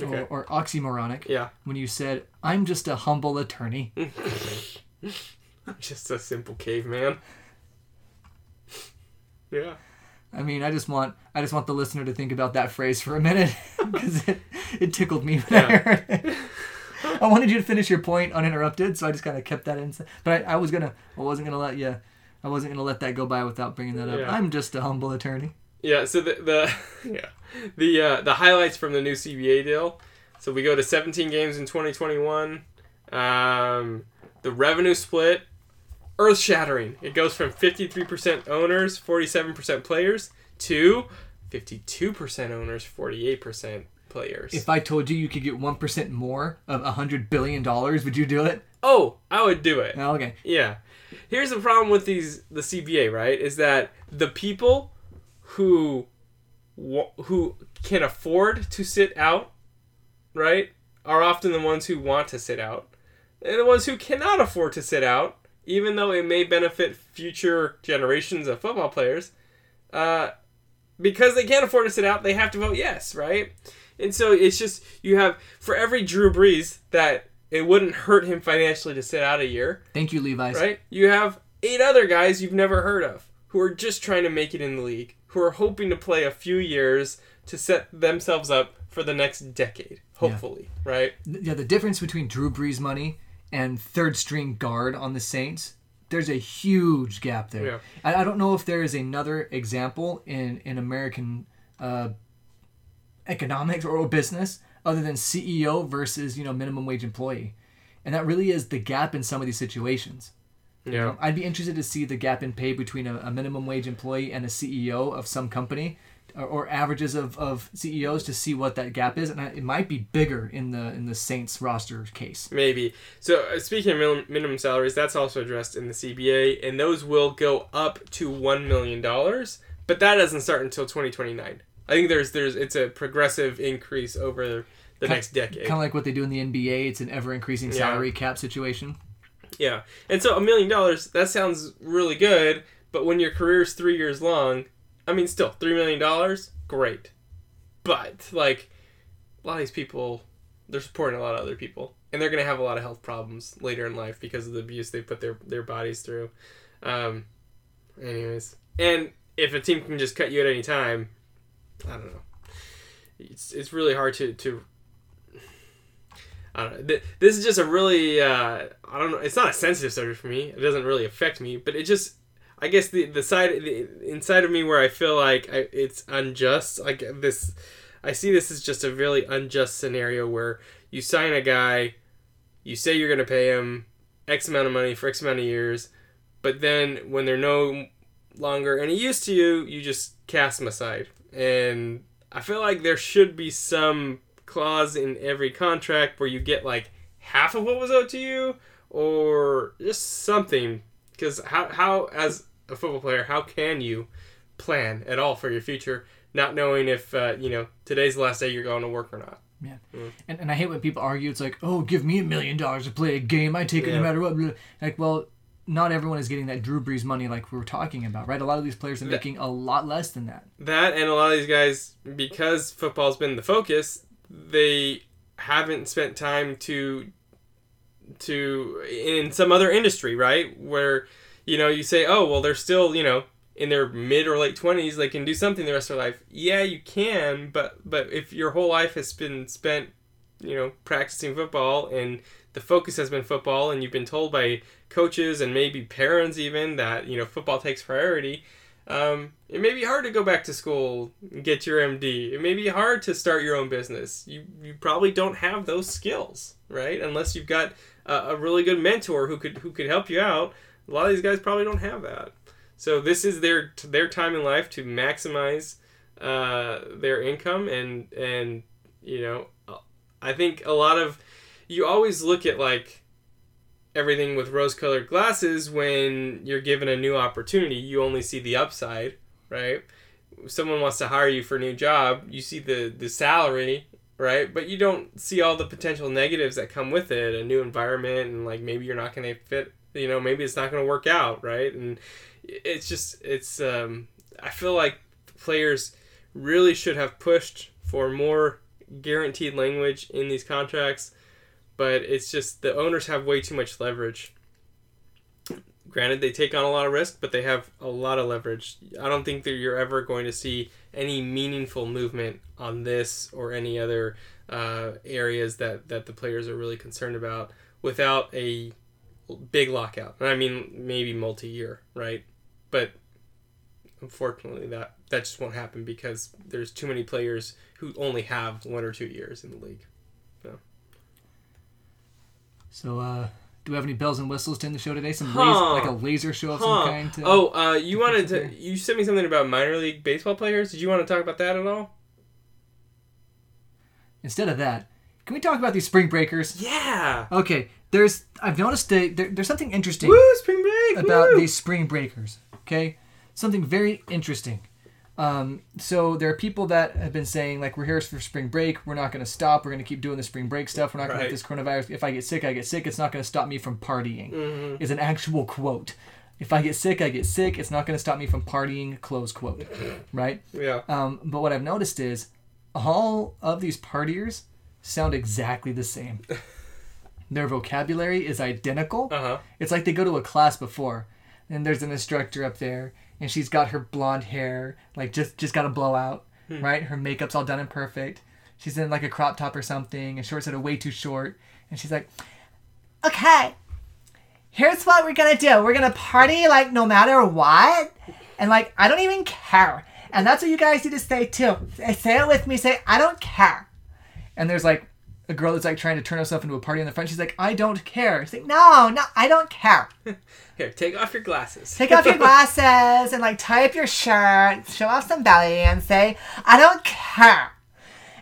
Okay. or, or oxymoronic Yeah. when you said, "I'm just a humble attorney." I'm just a simple caveman. Yeah. I mean, I just want I just want the listener to think about that phrase for a minute because it, it tickled me when I heard it. I wanted you to finish your point uninterrupted, so I just kind of kept that in. But I, I was gonna, I wasn't gonna let you, I wasn't gonna let that go by without bringing that up. Yeah. I'm just a humble attorney. Yeah, so the the yeah. The uh, the highlights from the new CBA deal. So we go to 17 games in 2021. Um, the revenue split earth shattering. It goes from 53% owners, 47% players to 52% owners, 48% players. If I told you you could get one percent more of a hundred billion dollars, would you do it? oh, I would do it. Oh, okay. Yeah. Here's the problem with these the CBA, right? Is that the people who who can afford to sit out, right, are often the ones who want to sit out. And the ones who cannot afford to sit out, even though it may benefit future generations of football players, uh, because they can't afford to sit out, they have to vote yes, right? And so it's just you have for every Drew Brees that it wouldn't hurt him financially to sit out a year, Thank you, Levi's. right? You have eight other guys you've never heard of who are just trying to make it in the league, who are hoping to play a few years to set themselves up for the next decade, hopefully, right? Yeah, the difference between Drew Brees money and third string guard on the Saints, there's a huge gap there. Yeah. I, I don't know if there is another example in in American uh, economics or business other than CEO versus you know minimum wage employee, and that really is the gap in some of these situations. Yeah. I'd be interested to see the gap in pay between a, a minimum wage employee and a CEO of some company, or, or averages of, of CEOs to see what that gap is, and I- it might be bigger in the in the Saints roster case. Maybe. So uh, speaking of minimum, minimum salaries, that's also addressed in the CBA, and those will go up to one million dollars, but that doesn't start until 2029. I think there's there's it's a progressive increase over the Ki- next decade. Kind of like what they do in the NBA. It's an ever increasing Yeah. salary cap situation. Yeah. And so a million dollars, that sounds really good, but when your career's three years long, I mean, still, three million dollars, great. But, like, a lot of these people, they're supporting a lot of other people. And they're going to have a lot of health problems later in life because of the abuse they put their, their bodies through. Um, anyways. And if a team can just cut you at any time, I don't know. It's, it's really hard to, to I don't know. This is just a really uh, I don't know. It's not a sensitive subject for me. It doesn't really affect me, but it just I guess the the side the inside of me where I feel like I, it's unjust. Like this, I see this as just a really unjust scenario where you sign a guy, you say you're going to pay him X amount of money for X amount of years, but then when they're no longer any use to you, you just cast them aside. And I feel like there should be some clause in every contract where you get like half of what was owed to you or just something because how, how as a football player how can you plan at all for your future not knowing if uh, you know today's the last day you're going to work or not Yeah. And, and I hate when people argue. It's like, oh, give me a million dollars to play a game. I take it Yeah. no matter what. Like, well, not everyone is getting that Drew Brees money like we were talking about, right? A lot of these players are making a lot less than that. that and a lot of these guys because football's been the focus they haven't spent time to to in some other industry right where you know you say oh well they're still you know in their mid or late 20s they can do something the rest of their life yeah you can but but if your whole life has been spent you know practicing football and the focus has been football and you've been told by coaches and maybe parents even that you know football takes priority um, it may be hard to go back to school and get your MD. It may be hard to start your own business. You, you probably don't have those skills, right? Unless you've got a, a really good mentor who could who could help you out. A lot of these guys probably don't have that. So this is their their time in life to maximize uh, their income and and you know I think a lot of you always look at like everything with rose colored glasses when you're given a new opportunity. You only see the upside right? Someone wants to hire you for a new job you see the the salary right? But you don't see all the potential negatives that come with it a new environment and like maybe you're not going to fit you know maybe it's not going to work out right? And it's just it's um i feel like players really should have pushed for more guaranteed language in these contracts but it's just the owners have way too much leverage. Granted, they take on a lot of risk, but they have a lot of leverage. I don't think that you're ever going to see any meaningful movement on this or any other uh, areas that, that the players are really concerned about without a big lockout. And I mean, maybe multi year, right? But unfortunately, that, that just won't happen because there's too many players who only have one or two years in the league. So, uh, do we have any bells and whistles to end the show today? Some Huh. laser, like a laser show of Huh. some kind. To, Oh, uh, you wanted to. You sent me something about minor league baseball players. Did you want to talk about that at all? Instead of that, can we talk about these spring breakers? Yeah. Okay, there's I've noticed that there, there's something interesting Woo, spring break. about woo! these spring breakers. Okay, something very interesting. Um, so there are people that have been saying like we're here for spring break. We're not going to stop. We're going to keep doing the spring break stuff. We're not going to Right. let this coronavirus. If I get sick, I get sick. It's not going to stop me from partying. Is an actual quote. If I get sick, I get sick. It's not going to stop me from partying. Close quote. Right. Yeah. Um, but what I've noticed is all of these partiers sound exactly the same. Their vocabulary is identical. Uh huh. It's like they go to a class before, and there's an instructor up there, and she's got her blonde hair, like just just got a blowout, hmm. right? Her makeup's all done and perfect. She's in like a crop top or something, and shorts that are way too short, and she's like, "Okay, here's what we're gonna do. We're gonna party like no matter what, and like I don't even care." And that's what you guys need to say too. Say it with me. Say, "I don't care." And there's like a girl that's like trying to turn herself into a party in the front. She's like, I don't care. She's like, no, no, I don't care. Here, take off your glasses. Take off your glasses and like tie up your shirt, show off some belly, and say, I don't care.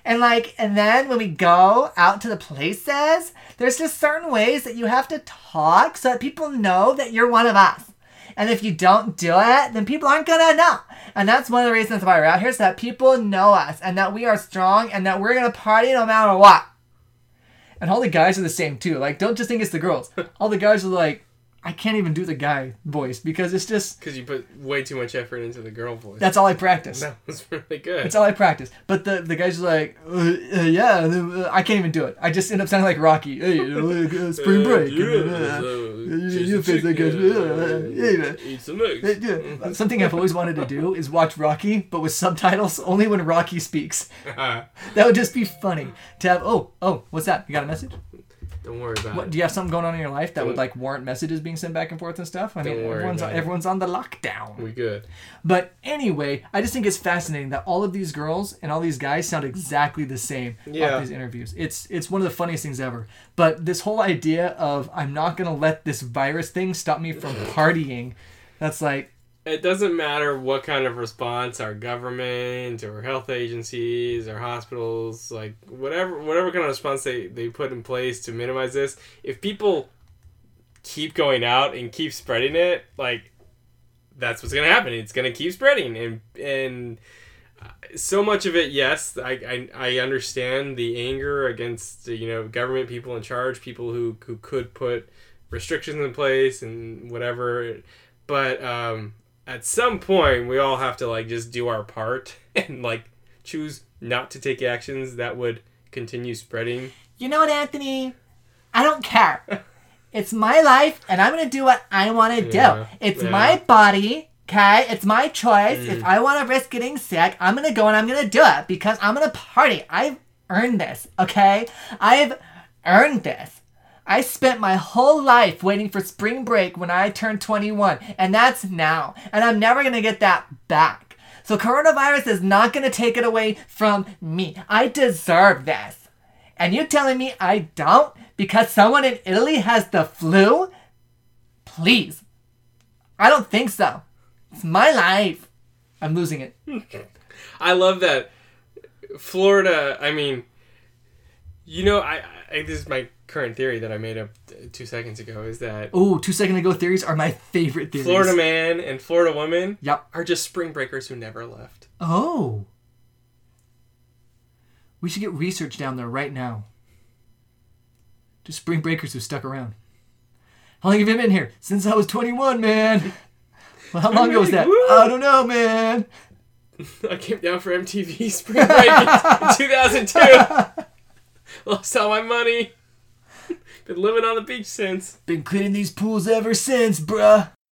And like, and then when we go out to the places, there's just certain ways that you have to talk so that people know that you're one of us. And if you don't do it, then people aren't gonna know. And that's one of the reasons why we're out here, so that people know us and that we are strong and that we're gonna party no matter what. And all the guys are the same too. Like, don't just think it's the girls. All the guys are like, I can't even do the guy voice because it's just Because you put way too much effort into the girl voice. that's all I practice. that was really good. That's all I practice. But the the guys like, uh, uh, yeah, uh, I can't even do it. I just end up sounding like Rocky. Hey, uh, spring break. uh, you like uh, yeah. Eat some eggs. Yeah. Something I've always wanted to do is watch Rocky, but with subtitles only when Rocky speaks. That would just be funny to have. Oh, oh, what's that? You got a message? Don't worry about What it. do you have something going on in your life that would Don't- like warrant messages being sent back and forth and stuff? I mean, everyone's it. everyone's on the lockdown. We good. But anyway, I just think it's fascinating that all of these girls and all these guys sound exactly the same Yeah. these interviews. It's it's one of the funniest things ever. But this whole idea of I'm not gonna let this virus thing stop me from partying, that's like It doesn't matter what kind of response our government or health agencies or hospitals, like whatever whatever kind of response they, they put in place to minimize this, if people keep going out and keep spreading it, like that's what's gonna happen. It's gonna keep spreading and and so much of it, yes, I, I, I understand the anger against you know government people in charge, people who, who could put restrictions in place and whatever, but um, at some point we all have to like just do our part and like choose not to take actions that would continue spreading. You know what, Anthony? I don't care. It's my life, and I'm gonna do what I want to Yeah, do. It's yeah. my body. Okay, it's my choice. If mm. I want to risk getting sick, I'm gonna go and I'm gonna do it because I'm gonna party. I've earned this. Okay, I've earned this. I spent my whole life waiting for spring break when I turned 21, and that's now. And I'm never gonna get that back. So coronavirus is not gonna take it away from me. I deserve this. And you telling me I don't because someone in Italy has the flu? Please, I don't think so. It's my life. I'm losing it. I love that Florida. I mean, you know, I, I this is my current theory that I made up two seconds ago is that Oh, two second ago theories are my favorite theories. Florida man and Florida woman Yep. are just spring breakers who never left. Oh. We should get research down there right now. Just spring breakers who stuck around. How long have you been here? Since I was 21, man. Well, how long ago was that? Woo! I don't know, man. I came down for MTV Spring Break in 2002. Lost all my money. Been living on the beach since. Been cleaning these pools ever since, bruh.